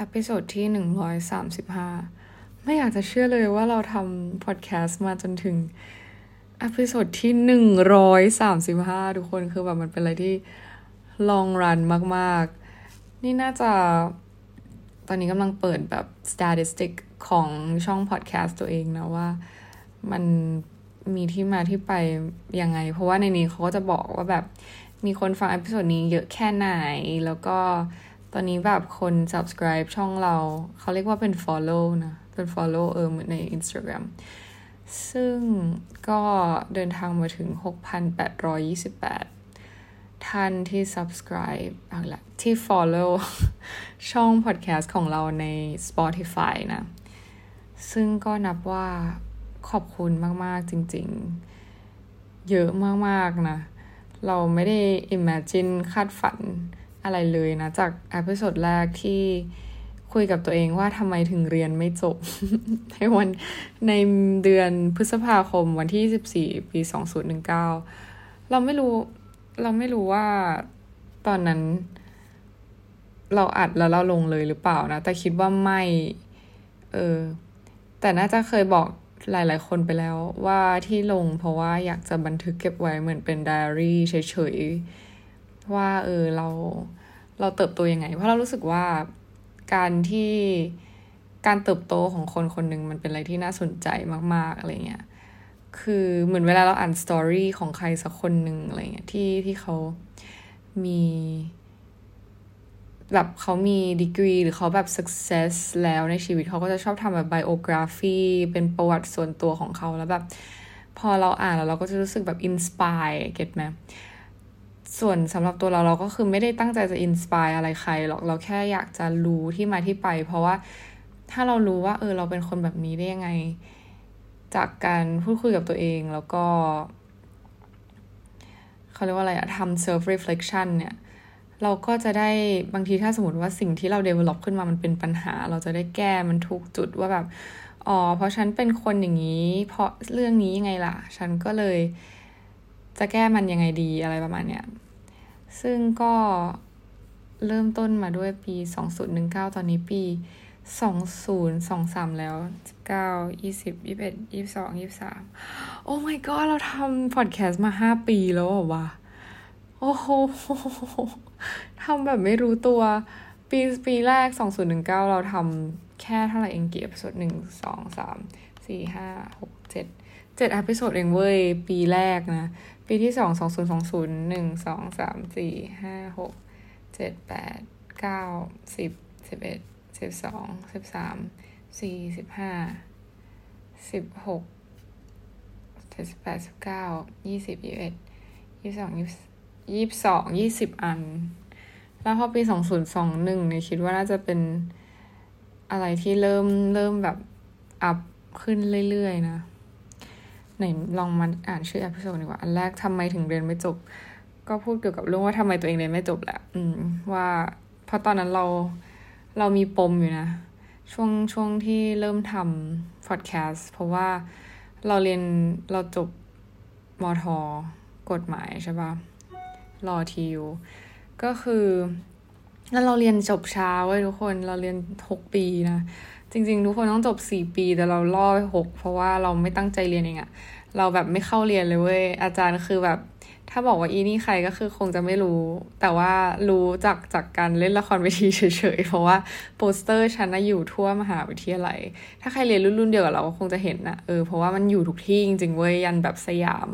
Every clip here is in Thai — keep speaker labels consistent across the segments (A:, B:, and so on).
A: episode ที่หนึ่งร้อยสามสิบห้าไม่อยากจะเชื่อเลยว่าเราทำพอดแคสต์มาจนถึง episode ที่หนึ่งร้อยสามสิบห้าทุกคนคือแบบมันเป็นอะไรที่ long run มาก ๆ นี่น่าจะตอนนี้กำลังเปิดแบบ statistic ของช่องพอดแคสต์ตัวเองนะว่ามันมีที่มาที่ไปยังไง เพราะว่าในนี้เขาก็จะบอกว่าแบบมีคนฟังอพิโซดนี้เยอะแค่ไหนแล้วก็ ตอนนี้แบบคน subscribe ช่องเรา เขาเรียกว่าเป็น follow นะ เป็น follow เออเหมือนใน Instagram ซึ่งก็เดินทางมาถึง 6,828 ท่านที่ subscribe เอาละที่ follow ช่อง podcast ของเราใน Spotify นะ ซึ่งก็นับว่าขอบคุณมาก ๆ จริง ๆ เยอะมาก ๆ นะ เราไม่ได้ imagine คาดฝัน อะไรเลยนะ จากอพิโซดแรกที่คุยกับตัวเองว่าทำไมถึงเรียนไม่จบ ในวันในเดือนพฤษภาคมวันที่24ปี 2019 เราไม่รู้ เราไม่รู้ว่าตอนนั้น เราอัดแล้วเราลงเลยหรือเปล่านะ แต่คิดว่าไม่ เออ แต่น่าจะเคยบอกหลาย ๆ คนไปแล้วว่าที่ลงเพราะว่าอยากจะบันทึกเก็บไว้เหมือนเป็นไดอารี่เฉย ๆ ว่า เออเราเราเติบโตยังไง เพราะเรารู้สึกว่าการที่การเติบโตของคนคนหนึ่งมันเป็นอะไรที่น่าสนใจมาก ๆ อะไรเงี้ย คือเหมือนเวลาเราอ่านสตอรี่ของใครสักคนหนึ่งอะไรเงี้ยที่ที่เขามีแบบเขามีดีกรีหรือเขาแบบ success แล้วในชีวิตเขาก็จะชอบทำแบบ biography เป็นประวัติส่วนตัวของเขาแล้วแบบ พอเราอ่านแล้วเราก็จะรู้สึกแบบ inspire เก็ตไหม ส่วนสำหรับตัวเราเราก็คือไม่ได้ตั้งใจจะ inspire อะไรใครหรอกเราแค่อยากจะรู้ที่มาที่ไป เพราะว่าถ้าเรารู้ว่า เออเราเป็นคนแบบนี้ได้ยังไง จากการพูดคุยกับตัวเองแล้วก็เขาเรียกว่าอะไรอะทำ self reflection เนี่ย เราก็จะได้บางทีถ้าสมมติว่าสิ่งที่เรา develop ขึ้นมามันเป็นปัญหา เราจะได้แก้มันถูกจุดว่าแบบอ๋อเพราะฉันเป็นคนอย่างนี้ เพราะเรื่องนี้ยังไงล่ะ ฉันก็เลย จะแก้มันยังไงดีอะไรประมาณเนี้ย ซึ่งก็เริ่มต้นมาด้วยปี 2019 ตอนนี้ปี 2023 แล้ว 19 20 21 22 23 oh my god เราทำพอดแคสต์มา 5 ปีแล้วเหรอวะโอ้โหทำแบบไม่รู้ตัว ปีปีแรก 2019 เราทำแค่เท่าไหร่เองกี่ episode หนึ่งสองสามสี่ห้าหกเจ็ดเจ็ด episode เองเว้ย ปีแรกนะ ปีที่สองสองศูนย์สองศูนย์หนึ่งสองสามสี่ห้าหกเจ็ดแปดเก้าสิบสิบเอ็ดสิบสองสิบสามสี่สิบห้าสิบหกเจ็ดสิบแปดสิบเก้ายี่สิบยี่สิบเอ็ดยี่สิบสองยี่สิบยี่สิบสองยี่สิบอัน แล้วพอปีสองศูนย์สองหนึ่งเนี่ยคิดว่าน่าจะเป็นอะไรที่เริ่มเริ่มแบบ up ขึ้นเรื่อยๆนะ ไหนลองมาอ่านชื่อ episode ดีกว่า อันแรกทำไมถึงเรียนไม่จบ ก็พูดเกี่ยวกับเรื่องว่าทำไมตัวเองเรียนไม่จบแหละอืม ว่าเพราะตอนนั้นเราเรามีปมอยู่นะ ช่วงช่วงที่เริ่มทำพอดแคสต์เพราะว่าเราเรียนเราจบมทกฎหมายใช่ปะรอทิวก็คือ แล้วเราเรียนจบช้าเว้ยทุกคนเราเรียนหกปีนะ จริง ๆ ทุกคนต้องจบสี่ปี แต่เราล่อไปหกเพราะว่าเราไม่ตั้งใจเรียนเองอะเราแบบไม่เข้าเรียนเลยเว้ยอาจารย์คือแบบ ถ้าบอกว่าอีนี่ใครก็คือคงจะไม่รู้ แต่ว่ารู้จากจากการเล่นละครเวทีเฉยๆเพราะว่าโปสเตอร์ฉันนะอยู่ทั่วมหาวิทยาลัย ถ้าใครเรียนรุ่นรุ่นเดียวกับเราก็คงจะเห็นนะเออเพราะว่ามันอยู่ทุกที่จริงๆเว้ยยันแบบสยาม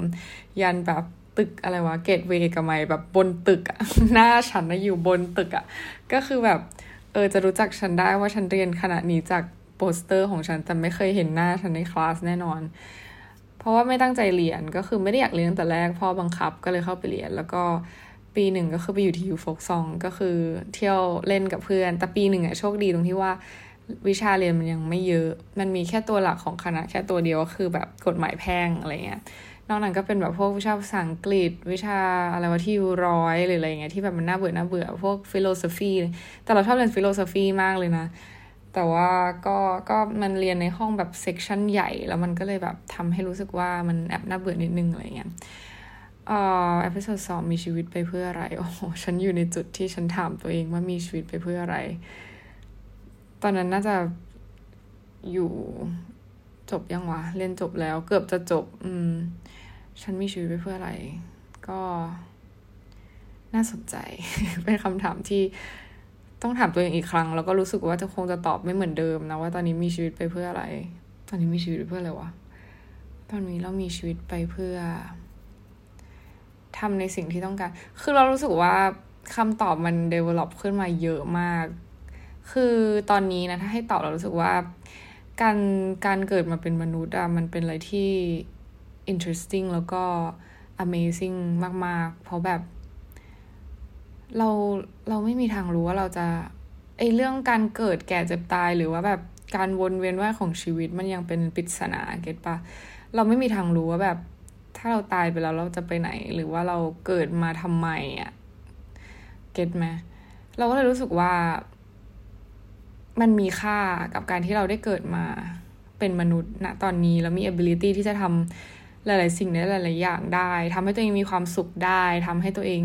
A: ยันแบบตึกอะไรวะ Gateway กับไมแบบบนตึกอะหน้าฉันนะอยู่บนตึกอะก็คือแบบ เออจะรู้จักฉันได้ว่าฉันเรียนขนาดนี้จากโปสเตอร์ของฉันแต่ไม่เคยเห็นหน้าฉันในคลาสแน่นอน เพราะว่าไม่ตั้งใจเรียนก็คือไม่ได้อยากเรียนแต่แรกพ่อบังคับก็เลยเข้าไปเรียน แล้วก็ปีหนึ่งก็คือไปอยู่ที่ TU Folksong ก็คือเที่ยวเล่นกับเพื่อน แต่ปีหนึ่งอะโชคดีตรงที่ว่าวิชาเรียนมันยังไม่เยอะ มันมีแค่ตัวหลักของคณะแค่ตัวเดียวก็คือแบบกฎหมายแพ่งอะไรเงี้ย นอกนั้นก็เป็นแบบพวกวิชาภาษาอังกฤษ วิชาอะไรวะที่ TU ร้อยหรืออะไรเงี้ยที่แบบมันน่าเบื่อน่าเบื่อ พวก philosophy แต่เราชอบเรียน philosophy มากเลยนะ แต่ว่าก็ก็มันเรียนในห้องแบบ section ใหญ่ แล้วมันก็เลยแบบทำให้รู้สึกว่ามันแอบน่าเบื่อนิดนึงอะไรเงี้ยเอ่อ episode สองมีชีวิตไปเพื่ออะไร โอ้โห ฉันอยู่ในจุดที่ฉันถามตัวเองว่ามีชีวิตไปเพื่ออะไร ตอนนั้นน่าจะอยู่ จบยังวะ เรียนจบแล้วเกือบจะจบ อืม ฉันมีชีวิตไปเพื่ออะไร ก็น่าสนใจ เป็นคำถามที่ต้องถามตัวเองอีกครั้ง แล้วก็รู้สึกว่าจะคงจะตอบไม่เหมือนเดิมนะว่าตอนนี้มีชีวิตไปเพื่ออะไร ตอนนี้มีชีวิตไปเพื่ออะไรวะ ตอนนี้เรามีชีวิตไปเพื่อทำในสิ่งที่ต้องการ คือเรารู้สึกว่าคำตอบมัน develop ขึ้นมาเยอะมาก คือตอนนี้นะถ้าให้ตอบเรารู้สึกว่า การการเกิดมาเป็นมนุษย์อะมันเป็นอะไรที่ interesting แล้วก็ amazing มาก ๆ เพราะแบบ เราเราไม่มีทางรู้ว่าเราจะไอเรื่องการเกิดแก่เจ็บตายหรือว่าแบบการวนเวียนว่ายของชีวิตมันยังเป็นปริศนาเก็ตปะเราไม่มีทางรู้ว่าแบบ ถ้าเราตายไปแล้วเราจะไปไหน หรือว่าเราเกิดมาทำไมอะเก็ตไหมเราก็เลยรู้สึกว่า มันมีค่ากับการที่เราได้เกิดมาเป็นมนุษย์ณตอนนี้แล้วมี ability ที่จะทำหลาย ๆ สิ่งได้หลาย ๆ อย่างได้ทำให้ตัวเองมีความสุขได้ทำให้ตัวเอง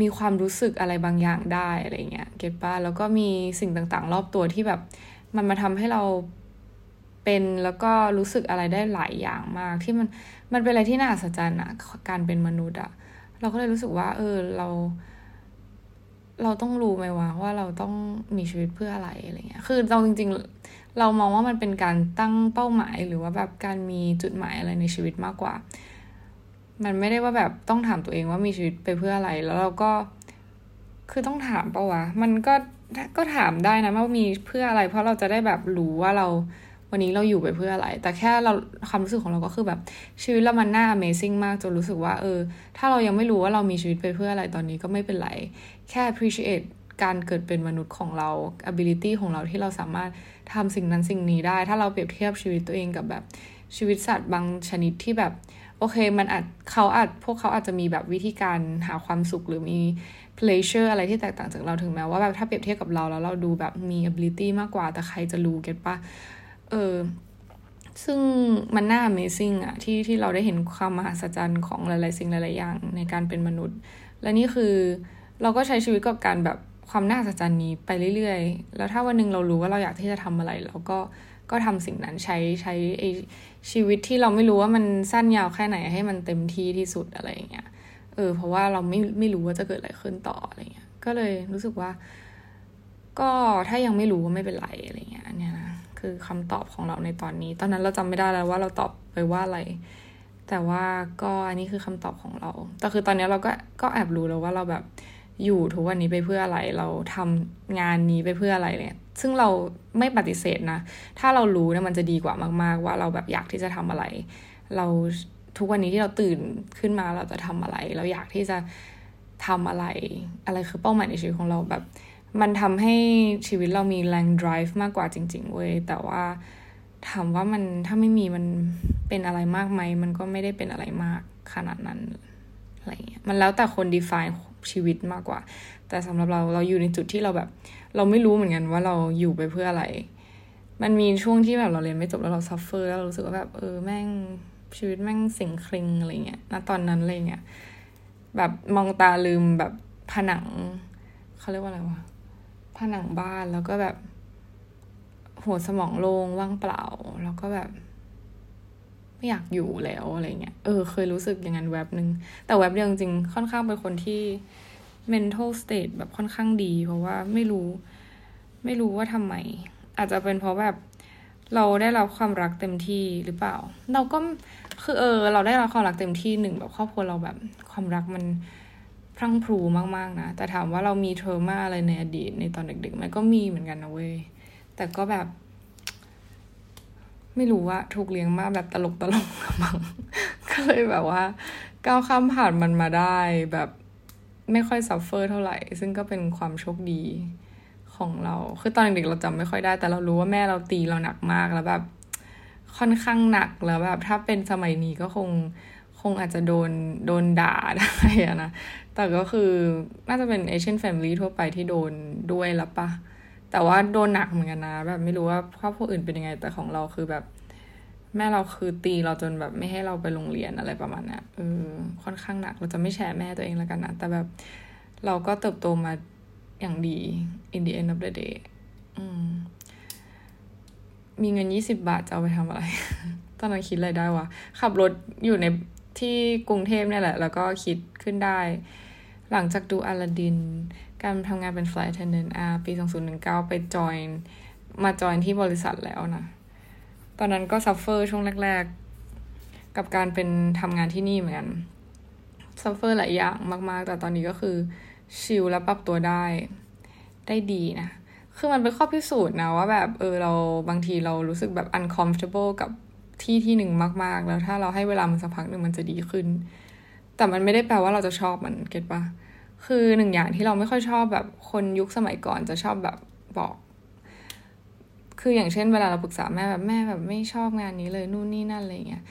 A: มีความรู้สึกอะไรบางอย่างได้อะไรเงี้ยเก็ตป้าแล้วก็มีสิ่งต่างๆ รอบตัวที่แบบ มันมาทำให้เราเป็นแล้วก็รู้สึกอะไรได้หลายอย่างมาก ที่มันมันเป็นอะไรที่น่าอัศจรรย์อะการเป็นมนุษย์อะเราก็เลยรู้สึกว่า เออเรา เราต้องรู้ไหมว่าว่าเราต้องมีชีวิตเพื่ออะไรอะไรเงี้ย คือเราจริง ๆ เรามองว่ามันเป็นการตั้งเป้าหมายหรือว่าแบบการมีจุดหมายอะไรในชีวิตมากกว่า มันไม่ได้ว่าแบบต้องถามตัวเองว่ามีชีวิตไปเพื่ออะไร แล้วเราก็คือต้องถามปะวะ มันก็ก็ถามได้นะว่ามีเพื่ออะไร เพราะเราจะได้แบบรู้ว่าเรา วันนี้เราอยู่ไปเพื่ออะไร แต่แค่เราความรู้สึกของเราก็คือแบบชีวิตเรามันน่า Amazing มากจนรู้สึกว่าเออ ถ้าเรายังไม่รู้ว่าเรามีชีวิตไปเพื่ออะไรตอนนี้ก็ไม่เป็นไร แค่ appreciate การเกิดเป็นมนุษย์ของเรา ability ของเราที่เราสามารถทำสิ่งนั้นสิ่งนี้ได้ ถ้าเราเปรียบเทียบชีวิตตัวเองกับแบบชีวิตสัตว์บางชนิดที่แบบโอเคมันอาจเขาอาจพวกเขาอาจจะมีแบบวิธีการหาความสุขหรือมี pleasure อะไรที่แตกต่างจากเราถึงแม้ว่าแบบถ้าเปรียบเทียบกับเราแล้วเราดูแบบมี ability มากกว่าแต่ใครจะรู้เก็ตปะ เออ ซึ่งมันน่า amazing อะที่ที่เราได้เห็นความมหัศจรรย์ของหลาย ๆ สิ่งหลาย ๆ อย่างในการเป็นมนุษย์ และนี่คือเราก็ใช้ชีวิตกับการแบบความน่าอัศจรรย์นี้ไปเรื่อย ๆ แล้วถ้าวันหนึ่งเรารู้ว่าเราอยากที่จะทำอะไรเราก็ก็ทำสิ่งนั้นใช้ใช้ไอชีวิตที่เราไม่รู้ว่ามันสั้นยาวแค่ไหนให้มันเต็มที่ที่สุดอะไรอย่างเงี้ย เออ เพราะว่าเราไม่ไม่รู้ว่าจะเกิดอะไรขึ้นต่ออะไรเงี้ย ก็เลยรู้สึกว่า ก็ถ้ายังไม่รู้ก็ไม่เป็นไรอะไรเงี้ย คือคำตอบของเราในตอนนี้ ตอนนั้นเราจำไม่ได้แล้วว่าเราตอบไปว่าอะไร แต่ว่าก็อันนี้คือคำตอบของเรา แต่คือตอนนี้เราก็ก็แอบรู้แล้วว่าเราแบบอยู่ทุกวันนี้ไปเพื่ออะไร เราทำงานนี้ไปเพื่ออะไรเนี่ย ซึ่งเราไม่ปฏิเสธนะ ถ้าเรารู้เนี่ยมันจะดีกว่ามาก ๆ ว่าเราแบบอยากที่จะทำอะไร เราทุกวันนี้ที่เราตื่นขึ้นมาเราจะทำอะไร เราอยากที่จะทำอะไร อะไรคือเป้าหมายในชีวิตของเราแบบ มันทำให้ชีวิตเรามีแรง drive มากกว่าจริง ๆ เว้ย แต่ว่าถามว่ามันถ้าไม่มีมันเป็นอะไรมากไหม มันก็ไม่ได้เป็นอะไรมากขนาดนั้นอะไรเงี้ย มันแล้วแต่คน define ชีวิตมากกว่า แต่สำหรับเราเราอยู่ในจุดที่เราแบบ เราไม่รู้เหมือนกันว่าเราอยู่ไปเพื่ออะไร มันมีช่วงที่แบบเราเรียนไม่จบแล้วเรา suffer แล้วเรารู้สึกว่าแบบเออแม่งชีวิตแม่ง sinking อะไรเงี้ยณตอนนั้นอะไรเงี้ยแบบมองตาลืมแบบผนังเขาเรียกว่าอะไรวะ ผนังบ้านแล้วก็แบบ หัวสมองโล่งว่างเปล่า แล้วก็แบบ ไม่อยากอยู่แล้วอะไรเงี้ยเออเคยรู้สึกอย่างนั้นแวบหนึ่งแต่แวบเดียวจริงค่อนข้างเป็นคนที่ mental state แบบค่อนข้างดี เพราะว่าไม่รู้ ไม่รู้ว่าทำไม อาจจะเป็นเพราะแบบเราได้รับความรักเต็มที่หรือเปล่า เราก็คือเออ เราได้รับความรักเต็มที่หนึ่งแบบครอบครัวเราแบบความรักมัน พรั่งพรูมากๆนะ แต่ถามว่าเรามี trauma อะไรในอดีตในตอนเด็กๆมันก็มีเหมือนกันนะเว้ย แต่ก็แบบ ไม่รู้ว่าถูกเลี้ยงมาแบบตลกตลกมั้งก็เลยแบบว่า ก้าวข้ามผ่านมันมาได้แบบไม่ค่อย suffer เท่าไหร่ ซึ่งก็เป็นความโชคดีของเรา คือตอนเด็กเราจำไม่ค่อยได้ แต่เรารู้ว่าแม่เราตีเราหนักมากแล้วแบบ ค่อนข้างหนักแล้วแบบ ถ้าเป็นสมัยนี้ก็คง คงอาจจะโดนโดนด่าได้อะนะ แต่ก็คือน่าจะเป็นเอเชียนแฟมิลี่ทั่วไปที่โดนด้วยล้วปะ แต่ว่าโดนหนักเหมือนกันนะ แบบไม่รู้ว่าครอบครัวอื่นเป็นยังไง แต่ของเราคือแบบ แม่เราคือตีเราจนแบบไม่ให้เราไปโรงเรียนอะไรประมาณนี้เออค่อนข้างหนัก เราจะไม่แชร์แม่ตัวเองแล้วกันนะ แต่แบบเราก็เติบโตมาอย่างดี in the end of the day อืมมีเงินยี่สิบบาทจะเอาไปทำอะไร ตอนนั้นคิดอะไรได้วะ ขับรถอยู่ใน ที่กรุงเทพเนี่ยแหละ แล้วก็คิดขึ้นได้ หลังจากดูอลาดิน การทำงานเป็น flight attendant อ่าปี 2019 ไปจอยมาจอยที่บริษัทแล้วนะ ตอนนั้นก็ suffer ช่วงแรก ๆ กับการเป็นทำงานที่นี่เหมือนกัน suffer หลายอย่างมาก ๆ แต่ตอนนี้ก็คือ chill และปรับตัวได้ได้ดีนะ คือมันเป็นข้อพิสูจน์นะว่าแบบเออเราบางทีเรารู้สึกแบบ uncomfortable กับ ที่ที่หนึ่งมากๆ แล้วถ้าเราให้เวลามันสักพักหนึ่งมันจะดีขึ้น แต่มันไม่ได้แปลว่าเราจะชอบมันเก็ตปะคือหนึ่งอย่างที่เราไม่ค่อยชอบแบบคนยุคสมัยก่อนจะชอบแบบบอก คืออย่างเช่นเวลาเราปรึกษาแม่แบบแม่แบบไม่ชอบงานนี้เลยนู่นนี่นั่นอะไรเงี้ย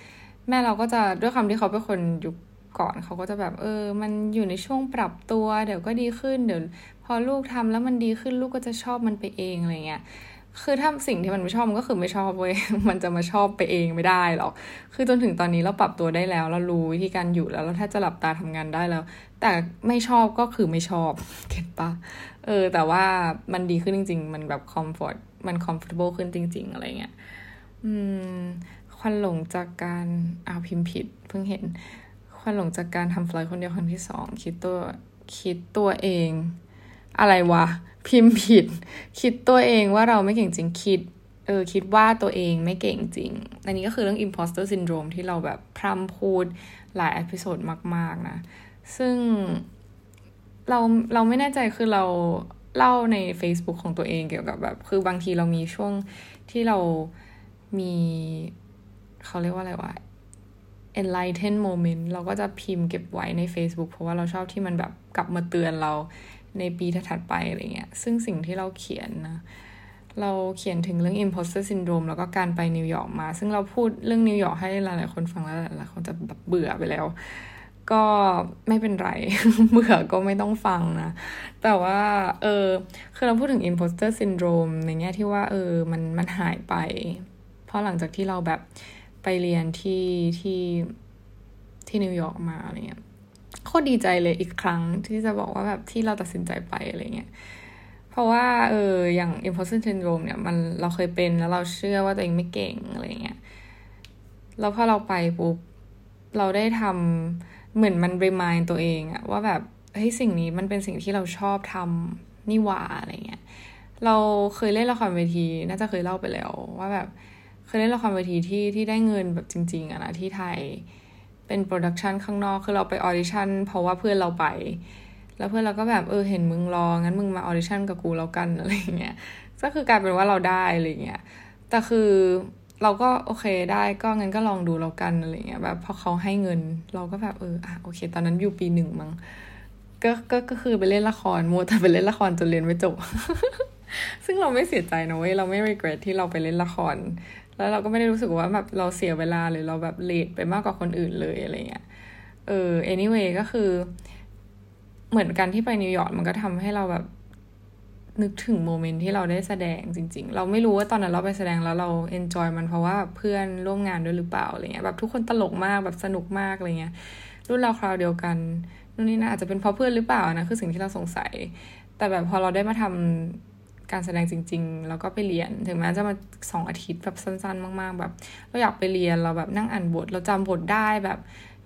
A: แม่เราก็จะด้วยคำที่เขาเป็นคนยุคก่อนเขาก็จะแบบเออ มันอยู่ในช่วงปรับตัว เดี๋ยวก็ดีขึ้นเดี๋ยวพอลูกทำแล้วมันดีขึ้นลูกก็จะชอบมันไปเองอะไรเงี้ย คือถ้าสิ่งที่มันไม่ชอบมันก็คือไม่ชอบเว้ย มันจะมาชอบไปเองไม่ได้หรอก คือจนถึงตอนนี้เราปรับตัวได้แล้ว เรารู้วิธีการอยู่แล้ว เราถ้าจะหลับตาทำงานได้แล้ว แต่ไม่ชอบก็คือไม่ชอบ get ปะ เออ แต่ว่ามันดีขึ้นจริง ๆ มันแบบ comfort มัน comfortable ขึ้นจริง ๆ อะไรเงี้ย อืม ควันหลงจากการอ้าวพิมพ์ผิด เพิ่งเห็น ควันหลงจากการทำ fly คนเดียวคนที่สอง คิดตัว คิดตัวเอง อะไรวะ พิมพ์ผิด คิดตัวเองว่าเราไม่เก่งจริงคิดเออคิดว่าตัวเองไม่เก่งจริง อันนี้ก็คือเรื่อง imposter syndrome ที่เราแบบพร่ำพูดหลาย episode มาก ๆ นะ ซึ่งเราเราไม่แน่ใจคือเราเล่าใน Facebook ของตัวเองเกี่ยวกับแบบ คือบางทีเรามีช่วงที่เรามีเขาเรียกว่าอะไรวะ enlighten moment เราก็จะพิมพ์เก็บไว้ใน Facebook เพราะว่าเราชอบที่มันแบบกลับมาเตือนเรา ในปีถัดไปอะไรเงี้ย ซึ่งสิ่งที่เราเขียนนะ เราเขียนถึงเรื่อง imposter syndrome แล้วก็การไปนิวยอร์กมา ซึ่งเราพูดเรื่องนิวยอร์กให้หลายๆคนฟังแล้วหลายๆคนจะแบบเบื่อไปแล้ว ก็ไม่เป็นไร เบื่อก็ไม่ต้องฟังนะ แต่ว่า เออ คือเราพูดถึง imposter syndrome ในแง่ที่ว่า เออ มันมันหายไป เพราะหลังจากที่เราแบบไปเรียนที่ที่ที่นิวยอร์กมาอะไรเงี้ย โคตรดีใจเลยอีกครั้งที่จะบอกว่าแบบที่เราตัดสินใจไปอะไรเงี้ยเพราะว่าเอออย่าง imposter syndrome เนี่ยมันเราเคยเป็นแล้วเราเชื่อว่าตัวเองไม่เก่งอะไรเงี้ยแล้วพอเราไปปุ๊บเราได้ทำเหมือนมัน remind ตัวเองอะว่าแบบเฮ้ยสิ่งนี้มันเป็นสิ่งที่เราชอบทำนี่หว่าอะไรเงี้ยเราเคยเล่นละครเวที น่าจะเคยเล่าไปแล้ว ว่าแบบเคยเล่นละครเวทีที่ที่ได้เงินแบบจริง ๆอะนะที่ไทย เป็น production ข้างนอกคือเราไป audition เพราะว่าเพื่อนเราไป แล้วเพื่อนเราก็แบบเออเห็นมึงรองั้นมึงมา audition กับกูแล้วกันอะไรเงี้ยก็คือกลายเป็นว่าเราได้อะไรเงี้ยแต่คือเราก็โอเคได้ก็งั้นก็ลองดูแล้วกันอะไรเงี้ยแบบพอเขาให้เงิน เราก็แบบเอออะโอเค ตอนนั้นอยู่ปีหนึ่งมั้งก็ก็ก็คือไปเล่นละครมัวแต่ไปเล่นละครจนเรียนไม่จบซึ่งเราไม่เสียใจนะเว้ยเราไม่ regret ที่เราไปเล่นละคร แล้วเราก็ไม่ได้รู้สึกว่าแบบเราเสียเวลาหรือเราแบบ late ไปมากกว่าคนอื่นเลยอะไรเงี้ยเออ anyway ก็คือ เหมือนกันที่ไปนิวยอร์กมันก็ทำให้เราแบบนึกถึง moment ที่เราได้แสดงจริง ๆ เราไม่รู้ว่าตอนนั้นเราไปแสดงแล้วเรา enjoy มันเพราะว่าเพื่อนร่วมงานด้วยหรือเปล่าอะไรเงี้ยแบบทุกคนตลกมากแบบสนุกมากอะไรเงี้ยรุ่นเราคราวเดียวกันนู่นนี่นะอาจจะเป็นเพราะเพื่อนหรือเปล่านะคือสิ่งที่เราสงสัย แต่แบบพอเราได้มาทำ การแสดงจริง ๆ แล้วก็ไปเรียน ถึงแม้จะมาสองอาทิตย์แบบสั้น ๆ มาก ๆ แบบ เราอยากไปเรียนเราแบบนั่งอ่านบท เราจำบทได้แบบ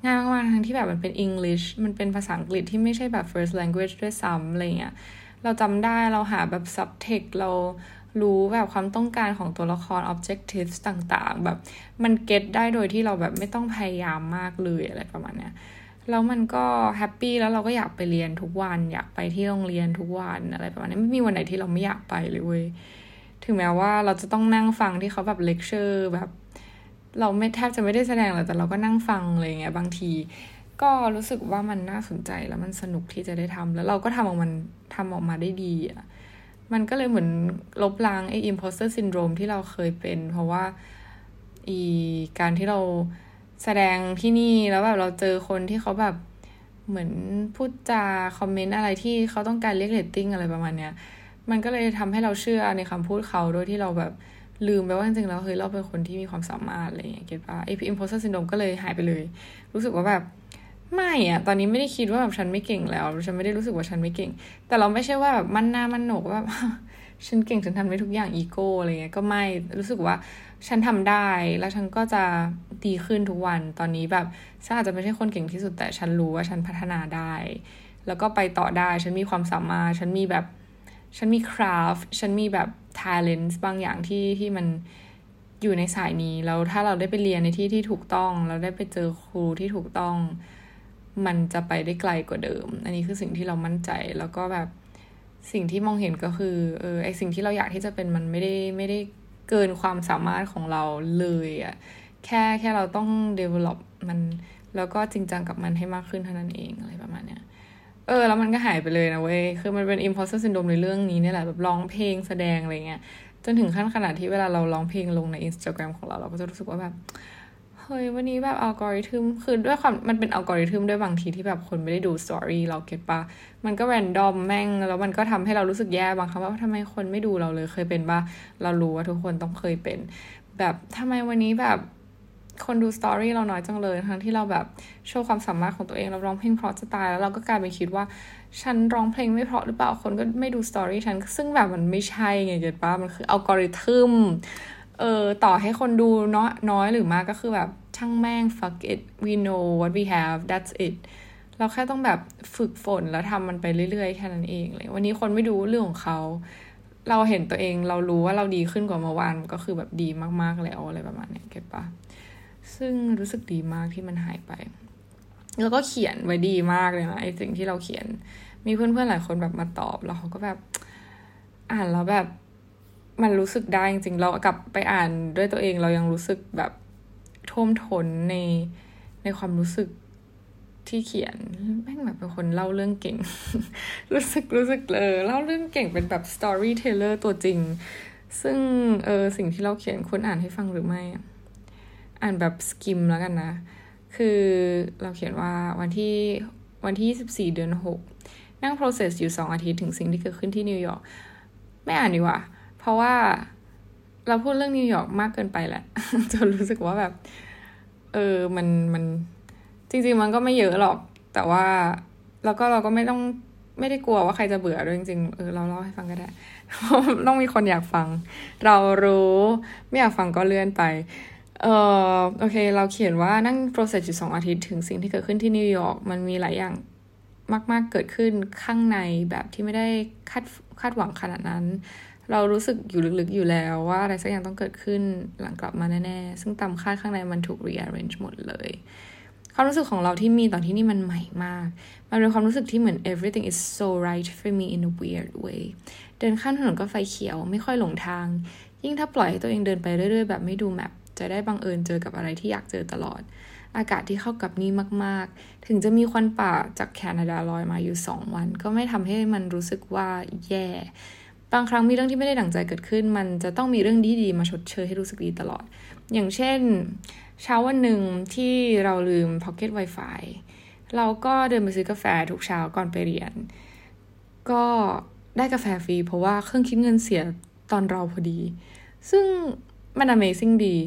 A: ง่ายมากๆทั้งที่แบบมันเป็น English มันเป็นภาษาอังกฤษที่ไม่ใช่แบบ first language ด้วยซ้ำอะไรเงี้ยเราจำได้เราหาแบบ subtext เรารู้แบบความต้องการของตัวละคร objectives ต่างๆ แบบมัน get ได้โดยที่เราแบบไม่ต้องพยายามมากเลยอะไรประมาณเนี้ย แล้วมันก็ happy แล้วเราก็อยากไปเรียนทุกวัน อยากไปที่โรงเรียนทุกวันอะไรประมาณนี้ไม่มีวันไหนที่เราไม่อยากไปเลยเว้ยถึงแม้ว่าเราจะต้องนั่งฟังที่เขาแบบเลคเชอร์แบบ เราไม่แทบจะไม่ได้แสดงหรอกแต่เราก็นั่งฟังอะไรเงี้ยบางที ก็รู้สึกว่ามันน่าสนใจแล้วมันสนุกที่จะได้ทำแล้วเราก็ทำออกมันทำออกมาได้ดีอะมันก็เลยเหมือนลบล้างไอ้ imposter syndrome ที่เราเคยเป็น เพราะว่าอีการที่เรา แสดงที่นี่แล้วแบบเราเจอคนที่เขาแบบเหมือนพูดจาคอมเมนต์อะไรที่เขาต้องการเรียกเรตติ้งอะไรประมาณเนี้ยมันก็เลยทำให้เราเชื่อในคำพูดเขาโดยที่เราแบบลืมไปว่าจริงๆแล้วเฮ้ยเราเป็นคนที่มีความสามารถอะไรอย่างเงี้ย get ปะไอพี imposter syndrome ก็เลยหายไปเลย รู้สึกว่าแบบไม่อะตอนนี้ไม่ได้คิดว่าแบบฉันไม่เก่งแล้ว ฉันไม่ได้รู้สึกว่าฉันไม่เก่ง แต่เราไม่ใช่ว่าแบบมันหน้ามันหนกว่าฉันเก่งฉันทำได้ทุกอย่างอีโก้อะไรเงี้ยก็ไม่รู้สึกว่า ฉันทำได้แล้วฉันก็จะดีขึ้นทุกวันตอนนี้แบบฉันอาจจะไม่ใช่คนเก่งที่สุดแต่ฉันรู้ว่าฉันพัฒนาได้ แล้วก็ไปต่อได้ ฉันมีความสามารถ ฉันมีแบบ ฉันมีคราฟฉันมีแบบ talent บางอย่างที่ที่มันอยู่ในสายนี้แล้วถ้าเราได้ไปเรียนในที่ที่ถูกต้อง เราได้ไปเจอครูที่ถูกต้อง มันจะไปได้ไกลกว่าเดิม อันนี้คือสิ่งที่เรามั่นใจแล้วก็แบบสิ่งที่มองเห็นก็คือเออไอสิ่งที่เราอยากที่จะเป็นมันไม่ได้ไม่ได้ เกินความสามารถของเราเลยอะแค่แค่เราต้อง develop มันแล้วก็จริงจังกับมันให้มากขึ้นเท่านั้นเองอะไรประมาณเนี้ยเออแล้วมันก็หายไปเลยนะเว้ย คือมันเป็น imposter syndrome ในเรื่องนี้เนี่ยแหละแบบร้องเพลงแสดงอะไรเงี้ยจนถึงขั้นขนาดที่เวลาเราร้องเพลงลงใน Instagram ของเรา เราก็จะรู้สึกว่าแบบ เฮ้ยวันนี้แบบอัลกอริทึมคือด้วยความมันเป็นอัลกอริทึมด้วยบางทีที่แบบคนไม่ได้ดู story เรา get ปะมันก็ random แม่ง แล้วมันก็ทำให้เรารู้สึกแย่บางครั้งว่าทำไมคนไม่ดูเราเลยเคยเป็นปะเรารู้ว่าทุกคนต้องเคยเป็น แบบทำไมวันนี้แบบคนดู story เราน้อยจังเลย ทั้งที่เราแบบโชว์ความสามารถของตัวเองเราร้องเพลงเพราะจะตายแล้วเราก็กลายเป็นคิดว่า ฉันร้องเพลงไม่เพราะหรือเปล่าคนก็ไม่ดู story ฉันซึ่งแบบมันไม่ใช่ไง get ปะมันคืออัลกอริทึม เออต่อให้คนดูน้อยน้อยหรือมากก็คือแบบช่างแม่ง fuck it we know what we have that's it เราแค่ต้องแบบฝึกฝนแล้วทำมันไปเรื่อยๆ แค่นั้นเองเลย วันนี้คนไม่ดูเรื่องของเขา เราเห็นตัวเองเรารู้ว่าเราดีขึ้นกว่าเมื่อวานก็คือแบบดีมากๆแล้วอะไรประมาณนี้เก็ตปะซึ่งรู้สึกดีมากที่มันหายไป แล้วก็เขียนไว้ดีมากเลยนะไอสิ่งที่เราเขียน มีเพื่อนๆหลายคนแบบมาตอบแล้วเขาก็แบบ อ่านแล้วแบบ มันรู้สึกได้จริงๆ เรากลับไปอ่านด้วยตัวเองเรายังรู้สึกแบบท่วมท้นในในความรู้สึกที่เขียนแม่งแบบเป็นคนเล่าเรื่องเก่ง รู้สึกรู้สึกเลยเล่าเรื่องเก่งเป็นแบบ storyteller ตัวจริง ซึ่งเออสิ่งที่เราเขียนควรอ่านให้ฟังหรือไม่ อ่านแบบสกิมแล้วกันนะ คือเราเขียนว่าวันที่วันที่ 24 เดือน 6 นั่ง process อยู่ 2 อาทิตย์ถึงสิ่งที่เกิดขึ้นที่นิวยอร์กไม่อ่านดีกว่า เพราะว่าเราพูดเรื่องนิวยอร์กมากเกินไปแหละจนรู้สึกว่าแบบ เออมันมันจริง ๆ มันก็ไม่เยอะหรอก แต่ว่าแล้วก็เราก็ไม่ต้องไม่ได้กลัวว่าใครจะเบื่อด้วยจริงๆเออเราเล่าให้ฟังก็ได้ต้องมีคนอยากฟัง เรารู้ ไม่อยากฟังก็เลื่อนไป เออโอเค เราเขียนว่านั่ง process อยู่สองอาทิตย์ถึงสิ่งที่เกิดขึ้นที่นิวยอร์กมันมีหลายอย่างมาก ๆ เกิดขึ้นข้างในแบบที่ไม่ได้คาดคาดหวังขนาดนั้น เรารู้สึกอยู่ลึกๆอยู่แล้วว่าอะไรสักอย่างต้องเกิดขึ้นหลังกลับมาแน่ๆ ซึ่งตามคาดข้างในมันถูก rearrange หมดเลย ความรู้สึกของเราที่มีตอนที่นี่มันใหม่มาก มันเป็นความรู้สึกที่เหมือน everything is so right for me in a weird way เดินข้ามถนนก็ไฟเขียวไม่ค่อยหลงทาง ยิ่งถ้าปล่อยให้ตัวเองเดินไปเรื่อยๆ แบบไม่ดูแมพจะได้บังเอิญเจอกับอะไรที่อยากเจอตลอด อากาศที่เข้ากับนี่มาก ๆ ถึงจะมีควันป่าจากแคนาดาลอยมาอยู่สองวัน ก็ไม่ทำให้มันรู้สึกว่าแย่ บางครั้งมีเรื่องที่ไม่ได้ดั่งใจเกิดขึ้น มันจะต้องมีเรื่องดีๆมาชดเชยให้รู้สึกดีตลอด อย่างเช่น เช้าวันหนึ่งที่เราลืม Pocket Wi-Fi เราก็เดินไปซื้อกาแฟทุกเช้าก่อนไปเรียน ก็ได้กาแฟฟรีเพราะว่าเครื่องคิดเงินเสียตอนเราพอดี ซึ่งมัน Amazing ดี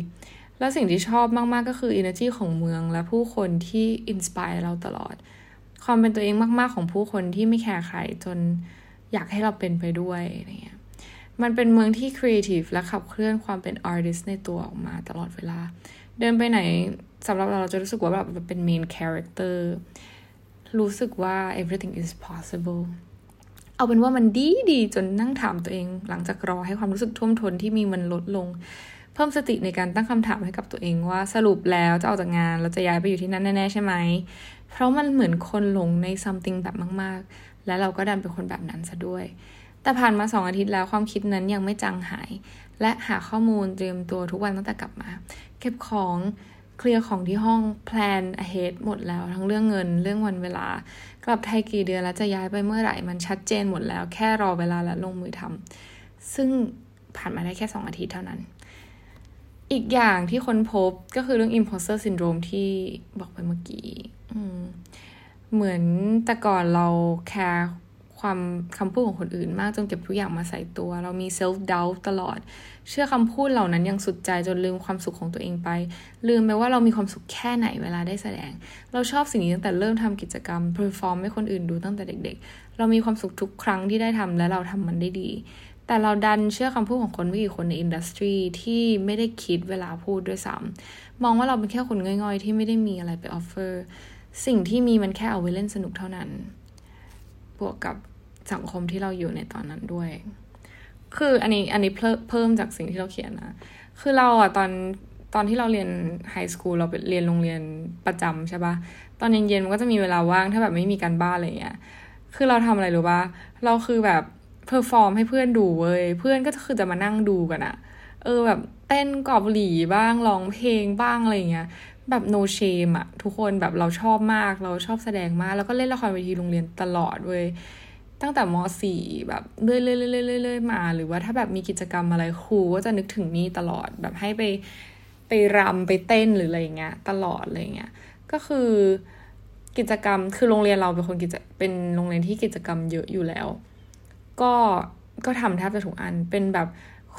A: แล้วสิ่งที่ชอบมาก ๆ ก็คือ energy ของเมืองและผู้คนที่ inspire เราตลอด ความเป็นตัวเองมาก ๆ ของผู้คนที่ไม่แคร์ใครจน อยากให้เราเป็นไปด้วยอะไรเงี้ยมันเป็นเมืองที่ครีเอทีฟและขับเคลื่อนความเป็น artist ในตัวออกมาตลอดเวลา เดินไปไหนสำหรับเราเราจะรู้สึกว่าแบบเป็น main characterรู้สึกว่า everything is possible เอาเป็นว่ามันดีดีจนนั่งถามตัวเอง หลังจากรอให้ความรู้สึกท่วมท้นที่มีมันลดลง เพิ่มสติในการตั้งคำถามให้กับตัวเองว่าสรุปแล้วจะออกจากงานเราจะย้ายไปอยู่ที่นั่นแน่ ๆ ใช่ไหม เพราะมันเหมือนคนหลงใน something แบบมาก และเราก็ดันเป็นคนแบบนั้นซะด้วย แต่ผ่านมาสองอาทิตย์แล้วความคิดนั้นยังไม่จางหาย และหาข้อมูลเตรียมตัวทุกวันตั้งแต่กลับมา เก็บของเคลียร์ของที่ห้องแพลน ahead หมดแล้ว ทั้งเรื่องเงินเรื่องวันเวลา กลับไทยกี่เดือนแล้วจะย้ายไปเมื่อไหร่มันชัดเจนหมดแล้ว แค่รอเวลาและลงมือทำซึ่งผ่านมาได้แค่สองอาทิตย์เท่านั้น อีกอย่างที่คนพบก็คือเรื่อง imposter syndrome ที่บอกไปเมื่อกี้ เหมือนแต่ก่อนเราแคร์ความคำพูดของคนอื่นมากจนเก็บทุกอย่างมาใส่ตัว เรามี self doubt ตลอด เชื่อคำพูดเหล่านั้นอย่างสุดใจจนลืมความสุขของตัวเองไป ลืมไปว่าเรามีความสุขแค่ไหนเวลาได้แสดง เราชอบสิ่งนี้ตั้งแต่เริ่มทำกิจกรรม perform ให้คนอื่นดูตั้งแต่เด็ก ๆ เรามีความสุขทุกครั้งที่ได้ทำและเราทำมันได้ดี แต่เราดันเชื่อคำพูดของคนไม่กี่คนใน industry ที่ไม่ได้คิดเวลาพูดด้วยซ้ำมองว่าเราเป็นแค่คนง่อยๆ ที่ไม่ได้มีอะไรไป offer สิ่งที่มีมันแค่เอาไว้เล่นสนุกเท่านั้น บวกกับสังคมที่เราอยู่ในตอนนั้นด้วย คืออันนี้อันนี้เพิ่มจากสิ่งที่เราเขียนนะ คือเราอะตอนตอนที่เราเรียน high school เราไปเรียนโรงเรียนประจำใช่ปะตอนเย็นๆมันก็จะมีเวลาว่างถ้าแบบไม่มีการบ้านอะไรเงี้ย คือเราทำอะไรรู้ปะเราคือแบบ perform ให้เพื่อนดูเว้ย เพื่อนก็คือจะมานั่งดูกันอะเออแบบเต้น cover เกาหลีบ้างร้องเพลงบ้างอะไรเงี้ย แบบ no shame อะทุกคนแบบเราชอบมากเราชอบแสดงมาก แล้วก็เล่นละครเวทีโรงเรียนตลอดเว้ยตั้งแต่ม .4 แบบเรื่อยๆๆๆมา หรือว่าถ้าแบบมีกิจกรรมอะไรครูก็จะนึกถึงนี่ตลอดแบบให้ไปไปรำไปเต้นหรืออะไรเงี้ยตลอดอะไรเงี้ยก็คือกิจกรรมคือโรงเรียนเราเป็นคนกิจเป็นโรงเรียนที่กิจกรรมเยอะอยู่แล้ว ก็ก็ทำแทบจะทุกอันเป็นแบบ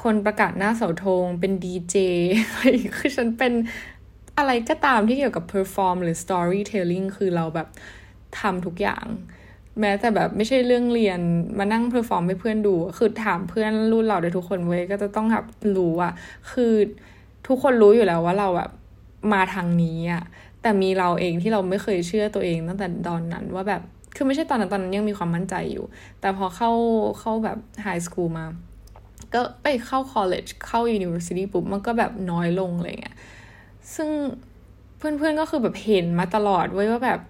A: คนประกาศหน้าเสาธงเป็นดีเจคือฉันเป็น อะไรก็ตามที่เกี่ยวกับ perform หรือ storytelling คือเราแบบทำทุกอย่าง แม้แต่แบบไม่ใช่เรื่องเรียนมานั่ง perform ให้เพื่อนดู คือถามเพื่อนรุ่นเราได้ทุกคนเว้ยก็จะต้องแบบรู้อะคือทุกคนรู้อยู่แล้วว่าเราแบบมาทางนี้อะแต่มีเราเองที่เราไม่เคยเชื่อตัวเองตั้งแต่ตอนนั้นว่าแบบคือไม่ใช่ตอนนั้นตอนนั้นยังมีความมั่นใจอยู่ แต่พอเข้าเข้าแบบ high school มา ก็ไปเข้า college เข้า university ปุ๊บมันก็แบบน้อยลงอะไรเงี้ย ซึ่งเพื่อนๆก็คือแบบเห็นมาตลอดไว้ว่าแบบ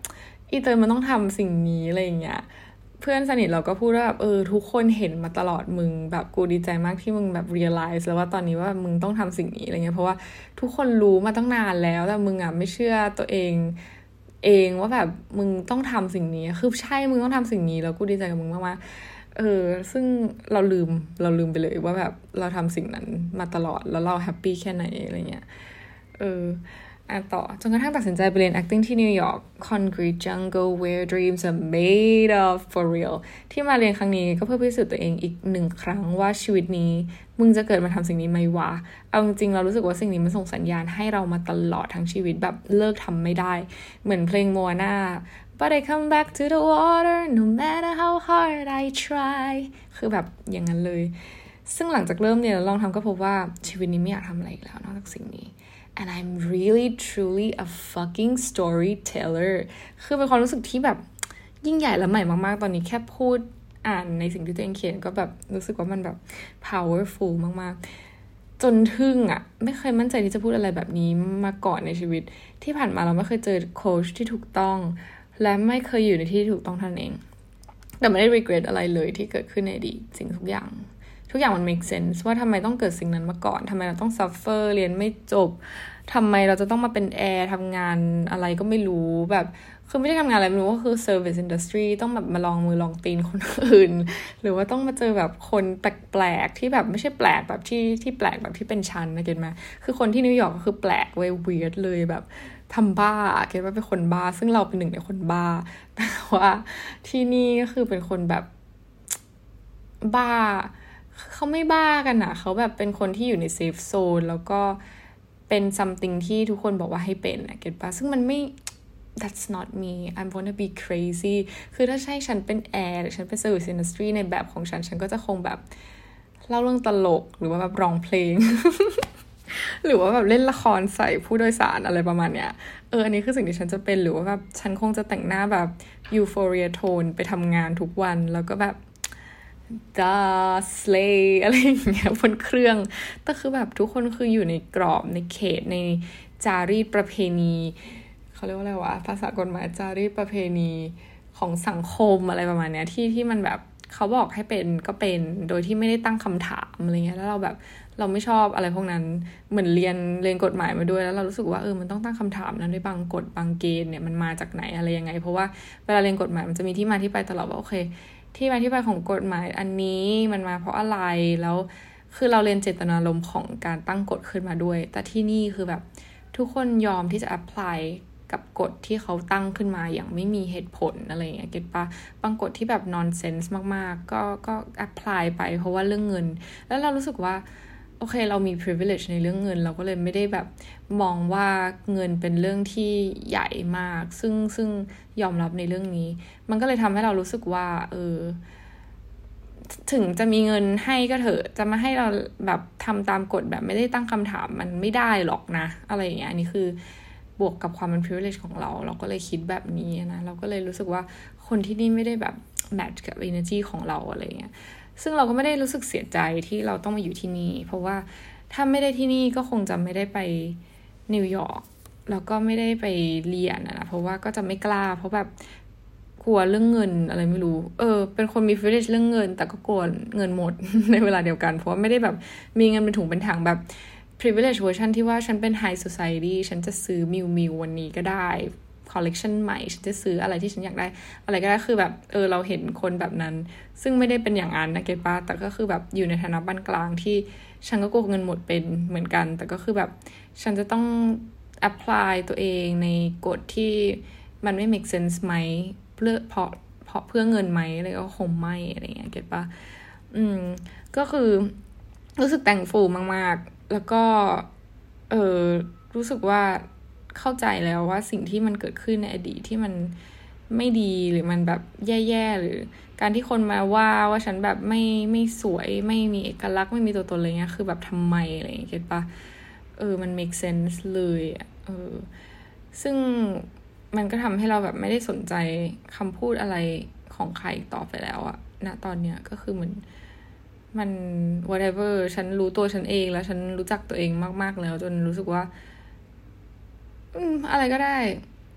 A: อีเตอร์มันต้องทำสิ่งนี้อะไรเงี้ยเพื่อนสนิทเราก็พูดว่าแบบเออทุกคนเห็นมาตลอดมึงแบบกูดีใจมากที่มึงแบบ realize แล้วว่าตอนนี้ว่ามึงต้องทำสิ่งนี้อะไรเงี้ยเพราะว่าทุกคนรู้มาตั้งนานแล้วแต่มึงอะไม่เชื่อตัวเองเองว่าแบบมึงต้องทำสิ่งนี้คือใช่มึงต้องทำสิ่งนี้แล้วกูดีใจกับมึงมากๆเออ ซึ่งเราลืมเราลืมไปเลยว่าแบบเราทำสิ่งนั้นมาตลอดแล้วเราแฮปปี้แค่ไหนอะไรเงี้ย เอออะต่อจนกระทั่งตัดสินใจไปเรียน acting ที่นิวยอร์ก Concrete Jungle where dreams are made of for real ที่มาเรียนครั้งนี้ก็เพื่อพิสูจน์ตัวเองอีกหนึ่งครั้งว่าชีวิตนี้ มึงจะเกิดมาทำสิ่งนี้ไหมวะ เอาจริงๆเรารู้สึกว่าสิ่งนี้มันส่งสัญญาณให้เรามาตลอดทั้งชีวิตแบบเลิกทำไม่ได้ เหมือนเพลงโมนา but I come back to the water no matter how hard I try คือแบบอย่างนั้นเลย ซึ่งหลังจากเริ่มเรียลองทำก็พบว่าชีวิตนี้ไม่อยากทำอะไรอีกแล้วนอกจากสิ่งนี้ and I'm really truly a fucking storyteller คือเป็นความรู้สึกที่แบบยิ่งใหญ่และใหม่มากๆ ตอนนี้แค่พูดอ่านในสิ่งที่ตัวเองเขียนก็แบบรู้สึกว่ามันแบบ powerful มากๆ จนทึ่งอะ่ะ ไม่เคยมั่นใจที่จะพูดอะไรแบบนี้มาก่อนในชีวิต ที่ผ่านมาเราไม่เคยเจอโค้ชที่ถูกต้อง และไม่เคยอยู่ในที่ถูกต้องท่านเอง แต่ไม่ได้ regret อะไรเลยที่เกิดขึ้นในอดีตสิ่งทุกอย่าง ทุกอย่างมัน make sense ว่าทำไมต้องเกิดสิ่งนั้นมาก่อนทำไมเราต้อง suffer เรียนไม่จบทำไมเราจะต้องมาเป็นแอร์ทำงานอะไรก็ไม่รู้แบบคือไม่ได้ทำงานอะไรไม่รู้ก็คือ service industry ต้องแบบมาลองมือลองตีนคนอื่น หรือว่าต้องมาเจอแบบคนแปลกๆที่แบบไม่ใช่แปลกแบบที่ที่แปลกแบบที่เป็นชั้นนะเก็ตไหมคือคนที่นิวยอร์กก็คือแปลกเว้ย weird เลยแบบทำบ้าเก็ตว่าเป็นคนบ้า ซึ่งเราเป็นหนึ่งในคนบ้า แต่ว่าที่นี่ก็คือเป็นคนแบบบ้า เขาไม่บ้ากันอะเขาแบบเป็นคนที่อยู่ในเซฟโซนแล้วก็เป็นซัมติงที่ทุกคนบอกว่าให้เป็นอะเก็ตปะซึ่งมันไม่ that's not me I'm wanna be crazy คือถ้าใช่ฉันเป็นแอร์หรือฉันเป็น service industry ในแบบของฉัน ฉันก็จะคงแบบ เล่าเรื่องตลกหรือว่าแบบร้องเพลง หรือว่าแบบเล่นละครใส่ผู้โดยสารอะไรประมาณเนี้ย เออ อันนี้คือสิ่งที่ฉันจะเป็นหรือว่าแบบฉันคงจะแต่งหน้าแบบยูโฟเรียโทนไปทำงานทุกวันแล้วก็แบบ ดาสเลอะไรอย่างเงี้ยบนเครื่อง แต่คือแบบทุกคนคืออยู่ในกรอบในเขตในจารีตประเพณีเขาเรียกว่าอะไรวะภาษากฎหมายจารีตประเพณีของสังคมอะไรประมาณเนี้ยที่ที่มันแบบเขาบอกให้เป็นก็เป็นโดยที่ไม่ได้ตั้งคำถามอะไรเงี้ยแล้วเราแบบเราไม่ชอบอะไรพวกนั้นเหมือนเรียนเรียนกฎหมายมาด้วยแล้วเรารู้สึกว่าเออมันต้องตั้งคำถามนั้นด้วยบางกฎบางเกณฑ์เนี่ยมันมาจากไหนอะไรยังไง เพราะว่าเวลาเรียนกฎหมายมันจะมีที่มาที่ไปตลอดว่าโอเค ที่มาที่ไปของกฎหมายอันนี้มันมาเพราะอะไรแล้วคือเราเรียนเจตนารมณ์ของการตั้งกฎขึ้นมาด้วย แต่ที่นี่คือแบบทุกคนยอมที่จะ apply กับกฎที่เขาตั้งขึ้นมาอย่างไม่มีเหตุผลอะไรอย่างเงี้ยเก็ตปะบางกฎที่แบบ nonsense มาก ๆ ก็ก็ apply ไปเพราะว่าเรื่องเงิน แล้วเรารู้สึกว่า โอเค เรามี privilege ในเรื่องเงิน เราก็เลยไม่ได้แบบมองว่าเงินเป็นเรื่องที่ใหญ่มาก ซึ่งซึ่งยอมรับในเรื่องนี้ มันก็เลยทำให้เรารู้สึกว่า เออ ถึงจะมีเงินให้ก็เถอะ จะมาให้เราแบบทำตามกฎแบบไม่ได้ตั้งคำถามมันไม่ได้หรอกนะ อะไรอย่างเงี้ยอันนี้คือบวกกับความเป็น privilege ของเรา เราก็เลยคิดแบบนี้นะ เราก็เลยรู้สึกว่าคนที่นี่ไม่ได้แบบ match กับ energy ของเราอะไรเงี้ย ซึ่งเราก็ไม่ได้รู้สึกเสียใจที่เราต้องมาอยู่ที่นี่ เพราะว่าถ้าไม่ได้ที่นี่ก็คงจะไม่ได้ไปนิวยอร์กแล้วก็ไม่ได้ไปเรียนนะเพราะว่าก็จะไม่กล้า เพราะแบบกลัวเรื่องเงินอะไรไม่รู้ เออ เป็นคนมี privilege เรื่องเงิน แต่ก็กลัวเงินหมดในเวลาเดียวกัน เพราะว่าไม่ได้แบบมีเงินเป็นถุงเป็นถังแบบ privilege version ที่ว่าฉันเป็น high society ฉันจะซื้อมิวมิววันนี้ก็ได้ collection ใหม่ฉันจะซื้ออะไรที่ฉันอยากได้ อะไรก็ได้คือแบบเออเราเห็นคนแบบนั้น ซึ่งไม่ได้เป็นอย่างนั้นนะเกป้าแต่ก็คือแบบอยู่ในฐานะบ้านกลางที่ฉันก็กลัวเงินหมดเป็นเหมือนกัน แต่ก็คือแบบฉันจะต้อง apply ตัวเองในกฎที่มันไม่ make sense ไหมเพื่อเพราะเพราะเพื่อเงินไหมอะไรก็คงไม่อะไรเงี้ยเก็ตปะอืม ก็คือรู้สึกแต่งฟูมาก ๆ แล้วก็ เออรู้สึกว่า เข้าใจแล้วว่าสิ่งที่มันเกิดขึ้นในอดีตที่มันไม่ดีหรือมันแบบแย่ๆหรือ การที่คนมาว่าว่าฉันแบบไม่ไม่สวยไม่มีเอกลักษณ์ไม่มีตัวตนอะไรเงี้ยคือแบบทำไมอะไรเงี้ยเก็ตปะเออมัน make sense เลยเออซึ่งมันก็ทำให้เราแบบไม่ได้สนใจคำพูดอะไรของใครต่อไปแล้วอะณตอนเนี้ยก็คือเหมือนมัน whatever ฉันรู้ตัวฉันเองแล้วฉันรู้จักตัวเองมาก ๆ แล้ว จนรู้สึกว่า อืมอะไรก็ได้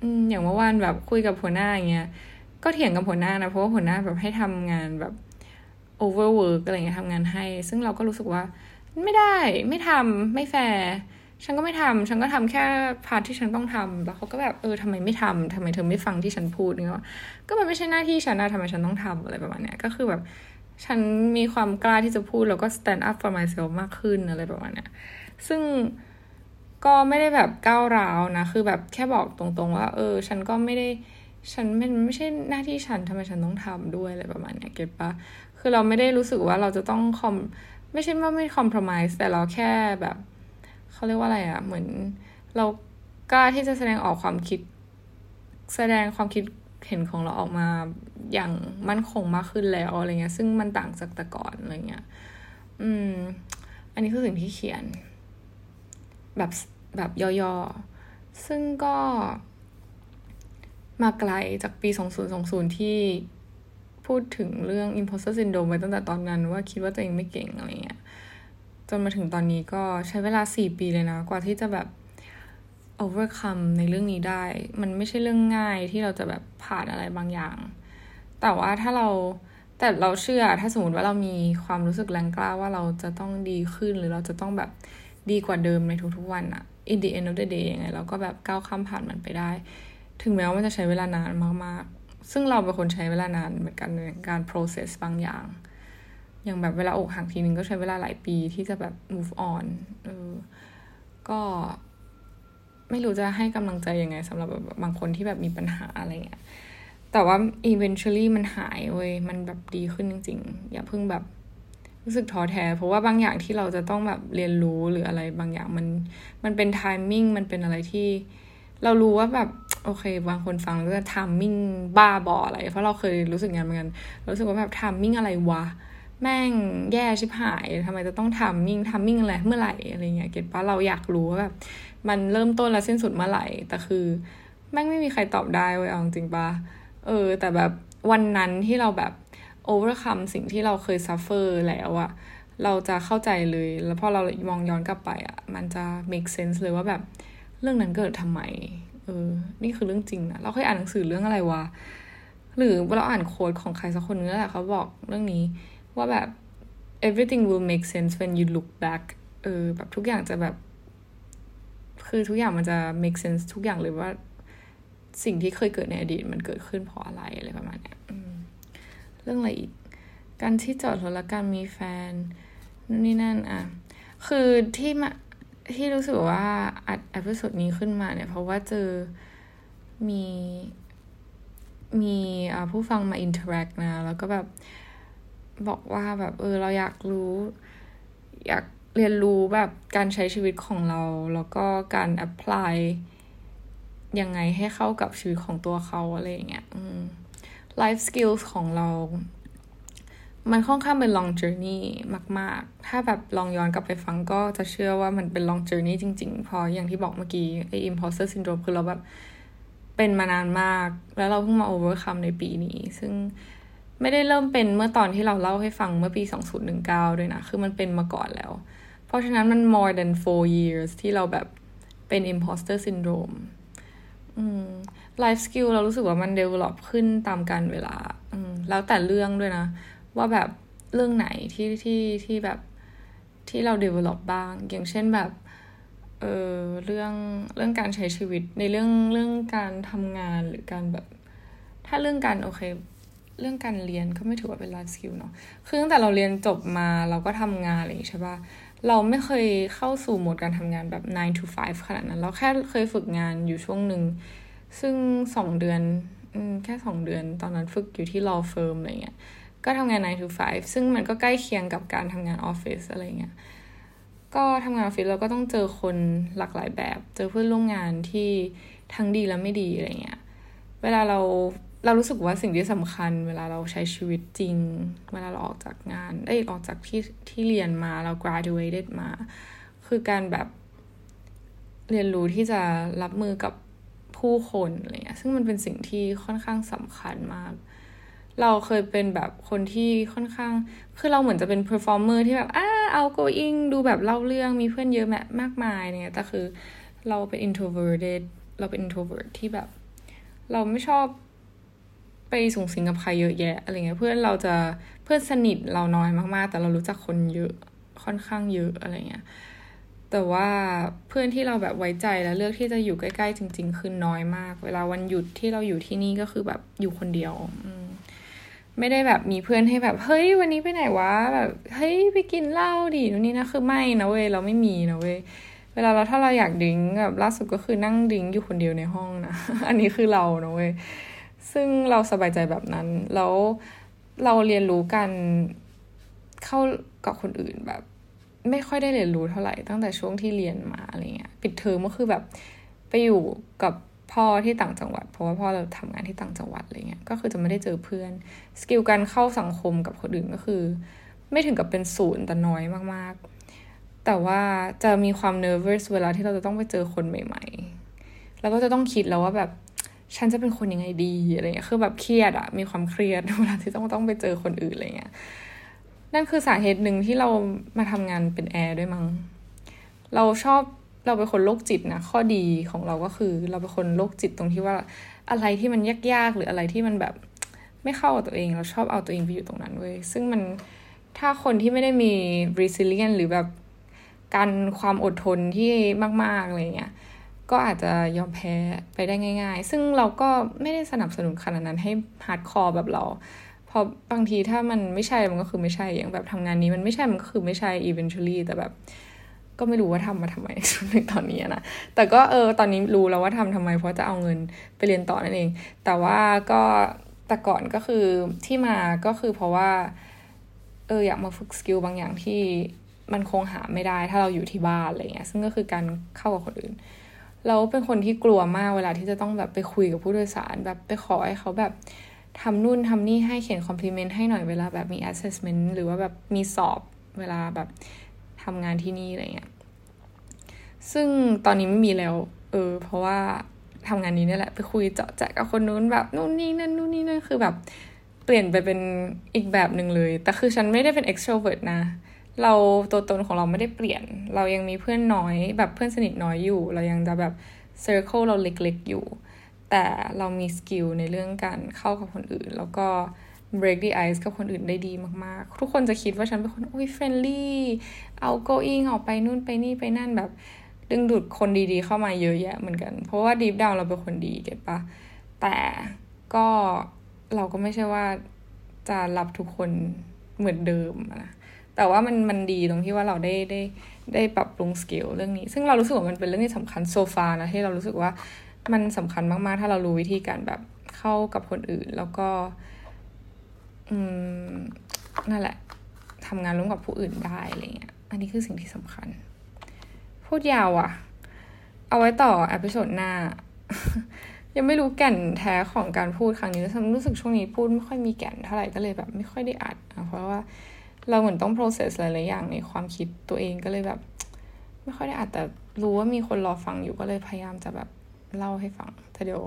A: อืมอย่างเมื่อวานแบบคุยกับหัวหน้าอย่างเงี้ยก็เถียงกับหัวหน้านะเพราะว่าหัวหน้าแบบให้ทำงานแบบ overwork อะไรเงี้ยทำงานให้ ซึ่งเราก็รู้สึกว่า ไม่ได้ไม่ทำไม่แฟร์ฉันก็ไม่ทำฉันก็ทำแค่part ที่ฉันต้องทำแล้วเขาก็แบบเออทำไมไม่ทำทำไมเธอไม่ฟังที่ฉันพูดเนี่ยก็มันไม่ใช่หน้าที่ฉันนะทำไมฉันต้องทำอะไรประมาณเนี้ยก็คือแบบฉันมีความกล้าที่จะพูดแล้วก็ stand up for myself มากขึ้นอะไรประมาณเนี้ยซึ่ง ก็ไม่ได้แบบก้าวร้าวนะ คือแบบแค่บอกตรงๆว่า เออ ฉันก็ไม่ได้ ฉันไม่ไม่ใช่หน้าที่ฉันทำไมฉันต้องทำด้วยอะไรประมาณเนี้ย get ปะคือเราไม่ได้รู้สึกว่าเราจะต้องคอมไม่ใช่ว่าไม่ compromise แต่เราแค่แบบเขาเรียกว่าอะไรอะ่ะเหมือนเรากล้าที่จะแสดงออกความคิด แสดงความคิดเห็นของเราออกมาอย่างมั่นคงมากขึ้นแล้วอะไรเงี้ย ซึ่งมันต่างจากแต่ก่อนอะไรเงี้ย อืม อันนี้คือสิ่งที่เขียน แบบ แบบย่อๆ ซึ่งก็มาไกลจากปี 2020 ที่พูดถึงเรื่อง imposter syndrome ไว้ตั้งแต่ตอนนั้นว่าคิดว่าตัวเองไม่เก่งอะไรเงี้ย จนมาถึงตอนนี้ก็ใช้เวลาสี่ปีเลยนะ กว่าที่จะแบบ overcome ในเรื่องนี้ได้ มันไม่ใช่เรื่องง่ายที่เราจะแบบผ่านอะไรบางอย่าง แต่ว่าถ้าเราแต่เราเชื่อถ้าสมมติว่าเรามีความรู้สึกแรงกล้าว่าเราจะต้องดีขึ้นหรือเราจะต้องแบบดีกว่าเดิมในทุกๆวันอะ in the end of the day ยังไงเราก็แบบก้าวข้ามผ่านมันไปได้ ถึงแม้ว่ามันจะใช้เวลานานมากๆ ซึ่งเราเป็นคนใช้เวลานานเหมือนกันในการ process บางอย่าง อย่างแบบเวลาอกหักทีนึงก็ใช้เวลาหลายปีที่จะแบบ move on เออก็ไม่รู้จะให้กำลังใจยังไงสำหรับบบบางคนที่แบบมีปัญหาอะไรเงี้ยแต่ว่า eventually มันหายเว้ย มันแบบดีขึ้นจริงๆ อย่าเพิ่งแบบ รู้สึกท้อแท้ เพราะว่าบางอย่างที่เราจะต้องแบบเรียนรู้หรืออะไรบางอย่างมันมันเป็น timing มันเป็นอะไรที่ เรารู้ว่าแบบโอเค บางคนฟังก็จะ timing บ้าบออะไร เพราะเราเคยรู้สึกงั้นเหมือนกันรู้สึกว่าแบบ timing อะไรวะแม่งแย่ชิบหายทำไมจะต้อง timing timing อะไรเมื่อไหร่อะไรเงี้ย get ปะเราอยากรู้ว่าแบบมันเริ่มต้นและสิ้นสุดเมื่อไหร่ แต่คือ แม่งไม่มีใครตอบได้เว้ยเอาจริงปะเออ แต่แบบวันนั้นที่เราแบบ overcome สิ่งที่เราเคย suffer แล้วอะเราจะเข้าใจเลย แล้วพอเรามองย้อนกลับไปอะมันจะ make sense เลยว่าแบบเรื่องนั้นเกิดทำไม เออ นี่คือเรื่องจริงนะ เราเคยอ่านหนังสือเรื่องอะไรวะ หรือเราอ่านโค้ดของใครสักคนนึงแหละเขาบอกเรื่องนี้ว่าแบบ everything will make sense when you look back เออ แบบทุกอย่างจะแบบ คือทุกอย่างมันจะ make sense ทุกอย่างเลยว่า สิ่งที่เคยเกิดในอดีตมันเกิดขึ้นเพราะอะไรอะไรประมาณเนี้ย เรื่องอะไรอีก การที่จอดรถและการมีแฟนู่นนี่นั่นอะ คือที่มาที่รู้สึกว่าอัด episode นี้ขึ้นมาเนี่ย เพราะว่าเจอมีมีผู้ฟังมา interact นะ แล้วก็แบบบอกว่าแบบเออเราอยากรู้ อยากเรียนรู้แบบการใช้ชีวิตของเรา แล้วก็การ apply ยังไงให้เข้ากับชีวิตของตัวเขาอะไรอย่างเงี้ย life skills ของเรา มันค่อนข้างเป็น long journey มาก ๆ ถ้าแบบลองย้อนกลับไปฟังก็จะเชื่อว่ามันเป็น long journey จริงๆพออย่างที่บอกเมื่อกี้ไอ้ imposter syndrome คือเราแบบเป็นมานานมาก แล้วเราเพิ่งมา overcome ในปีนี้ ซึ่งไม่ได้เริ่มเป็นเมื่อตอนที่เราเล่าให้ฟังเมื่อปี 2019 ด้วยนะ คือมันเป็นมาก่อนแล้ว เพราะฉะนั้นมัน more than four years ที่เราแบบเป็น imposter syndrome อืม life skill เรารู้สึกว่ามัน develop ขึ้นตามการเวลาอืมแล้วแต่เรื่องด้วยนะ ว่าแบบเรื่องไหนที่ที่ที่แบบที่เรา develop บ้าง อย่างเช่นแบบเออเรื่องเรื่องการใช้ชีวิตในเรื่องเรื่องการทำงานหรือการแบบ ถ้าเรื่องการโอเค เรื่องการเรียนก็ไม่ถือว่าเป็น life skill เนาะคือตั้งแต่เราเรียนจบมาเราก็ทำงานอะไรอย่างนี้ใช่ปะ เราไม่เคยเข้าสู่โหมดการทำงานแบบ 9 to 5 ขนาดนั้น เราแค่เคยฝึกงานอยู่ช่วงหนึ่ง ซึ่งสองเดือนอแค่สองเดือน ตอนนั้นฝึกอยู่ที่ law firm อะไรเงี้ย ก็ทำงาน 9 to 5 ซึ่งมันก็ใกล้เคียงกับการทำงานออฟฟิศอะไรเงี้ย ก็ทำงานออฟฟิศเราก็ต้องเจอคนหลากหลายแบบ เจอเพื่อนร่วมงานที่ทั้งดีและไม่ดีอะไรเงี้ย เวลาเรา เรารู้สึกว่าสิ่งที่สำคัญเวลาเราใช้ชีวิตจริง เวลาเราออกจากงานได้ออกจากที่ที่เรียนมาเรา graduated มา คือการแบบเรียนรู้ที่จะรับมือกับผู้คนอะไรเงี้ยซึ่งมันเป็นสิ่งที่ค่อนข้างสำคัญมาก เราเคยเป็นแบบคนที่ค่อนข้าง คือเราเหมือนจะเป็น performer ที่แบบอ้าเอา going ดูแบบเล่าเรื่องมีเพื่อนเยอะแมมากมายเนี่ยแต่คือเราเป็น introverted เราเป็น introvert ที่แบบ เราไม่ชอบ ไปสูงสิงกับใครเยอะแยะอะไรเงี้ยเพื่อนเราจะเพื่อนสนิทเราน้อยมากๆ แต่เรารู้จักคนเยอะค่อนข้างเยอะอะไรเงี้ยแต่ว่าเพื่อนที่เราแบบไว้ใจและเลือกที่จะอยู่ใกล้ๆ จริง ๆ คือน้อยมาก เวลาวันหยุดที่เราอยู่ที่นี่ก็คือแบบอยู่คนเดียวไม่ได้แบบมีเพื่อนให้แบบเฮ้ยวันนี้ไปไหนวะแบบเฮ้ยไปกินเหล้าดินู่นนี่นะคือไม่นะเว้ยเราไม่มีนะเว้ยเวลาเราถ้าเราอยาก drink แบบล่าสุดก็คือนั่ง drink อยู่คนเดียวในห้องนะ อันนี้คือเรานะเว้ย ซึ่งเราสบายใจแบบนั้น แล้วเราเรียนรู้การเข้ากับคนอื่นแบบ ไม่ค่อยได้เรียนรู้เท่าไหร่ตั้งแต่ช่วงที่เรียนมาอะไรเงี้ยปิดเทอมก็คือแบบไปอยู่กับพ่อที่ต่างจังหวัด เพราะว่าพ่อเราทำงานที่ต่างจังหวัดอะไรเงี้ยก็คือจะไม่ได้เจอเพื่อน skill การเข้าสังคมกับคนอื่นก็คือ ไม่ถึงกับเป็นศูนย์แต่น้อยมากๆ แต่ว่าจะมีความ nervous เวลาที่เราจะต้องไปเจอคนใหม่ ๆ แล้วก็จะต้องคิดแล้วว่าแบบ ฉันจะเป็นคนยังไงดีอะไรเงี้ยคือแบบเครียดอะมีความเครียดเวลาที่ต้องต้องไปเจอคนอื่นอะไรเงี้ยนั่นคือสาเหตุหนึ่งที่เรามาทำงานเป็นแอร์ด้วยมั้งเราชอบเราเป็นคนโรคจิตนะข้อดีของเราก็คือ เราเป็นคนโรคจิตตรงที่ว่าอะไรที่มันยากๆหรืออะไรที่มันแบบไม่เข้ากับตัวเอง เราชอบเอาตัวเองไปอยู่ตรงนั้นเว้ยซึ่งมันถ้าคนที่ไม่ได้มี resilient หรือแบบการความอดทนที่มากๆอะไรเงี้ย ก็อาจจะยอมแพ้ไปได้ง่าย ๆ ซึ่งเราก็ไม่ได้สนับสนุนขนาดนั้นให้ hardcore แบบเรา เพราะบางทีถ้ามันไม่ใช่มันก็คือไม่ใช่อย่างแบบทำงานนี้มันไม่ใช่มันก็คือไม่ใช่ eventually แต่แบบ ก็ไม่รู้ว่าทำมาทำไมในตอนนี้นะแต่ก็เออตอนนี้รู้แล้วว่าทำทำไม เพราะจะเอาเงินไปเรียนต่อนั่นเอง แต่ว่าก็แต่ก่อนก็คือที่มาก็คือเพราะว่าเอออยากมาฝึกสกิลบางอย่างที่มันคงหาไม่ได้ถ้าเราอยู่ที่บ้านอะไรเงี้ยซึ่งก็คือการเข้ากับคนอื่น เราเป็นคนที่กลัวมากเวลาที่จะต้องแบบไปคุยกับผู้โดยสารแบบไปขอให้เขาแบบทำนู่นทำนี่ให้เขียนคอมพลีเมนต์ให้หน่อยเวลาแบบมี assessment หรือว่าแบบมีสอบเวลาแบบทำงานที่นี่อะไรเงี้ย ซึ่งตอนนี้ไม่มีแล้ว เออ เพราะว่าทำงานนี้นี่แหละ ไปคุยเจ๊าะแจ๊ะกับคนนู้นแบบนู่นนี่นั่นนู่นนี่นั่นคือแบบเปลี่ยนไปเป็นอีกแบบหนึ่งเลย แต่คือฉันไม่ได้เป็น extrovert นะ เราตัวตนของเราไม่ได้เปลี่ยน เรายังมีเพื่อนน้อย แบบเพื่อนสนิทน้อยอยู่ เรายังจะแบบ circle เราเล็กๆอยู่ แต่เรามี skill ในเรื่องการเข้ากับคนอื่น แล้วก็ break the ice กับคนอื่นได้ดีมากๆ ทุกคนจะคิดว่าฉันเป็นคนอุ้ย friendly outgoing ออกไปนู่นไปนี่ไปนั่นแบบดึงดูดคนดีๆเข้ามาเยอะแยะเหมือนกัน เพราะว่า deep down เราเป็นคนดี get ปะแต่ก็เราก็ไม่ใช่ว่าจะรับทุกคนเหมือนเดิมนะ แต่ว่ามันมันดีตรงที่ว่าเราได้ได้ได้ปรับปรุง skill เรื่องนี้ ซึ่งเรารู้สึกว่ามันเป็นเรื่องที่สำคัญ so far นะที่เรารู้สึกว่ามันสำคัญมากๆ ถ้าเรารู้วิธีการแบบเข้ากับคนอื่น แล้วก็ อืมนั่นแหละทำงานร่วมกับผู้อื่นได้อะไรเงี้ย อันนี้คือสิ่งที่สำคัญ พูดยาวอะ่ะ เอาไว้ต่ออพิโซดหน้า ยังไม่รู้แก่นแท้ของการพูดครั้งนี้ฉันรู้สึกช่วงนี้พูดไม่ค่อยมีแก่นเท่าไหร่ก็เลยแบบ ไม่ค่อยได้อัดเพราะว่า เราเหมือนต้อง process หลายๆอย่างในความคิดตัวเองก็เลยแบบ ไม่ค่อยได้อัดแต่รู้ว่ามีคนรอฟังอยู่ก็เลยพยายามจะแบบเล่าให้ฟัง แต่เดี๋ยว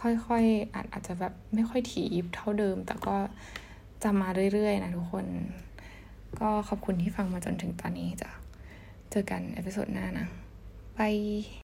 A: ค่อยๆอัดอาจจะแบบไม่ค่อยถี่เท่าเดิม แต่ก็จะมาเรื่อยๆ นะทุกคน ก็ขอบคุณที่ฟังมาจนถึงตอนนี้จ้ะ เจอกัน episode หน้านะ bye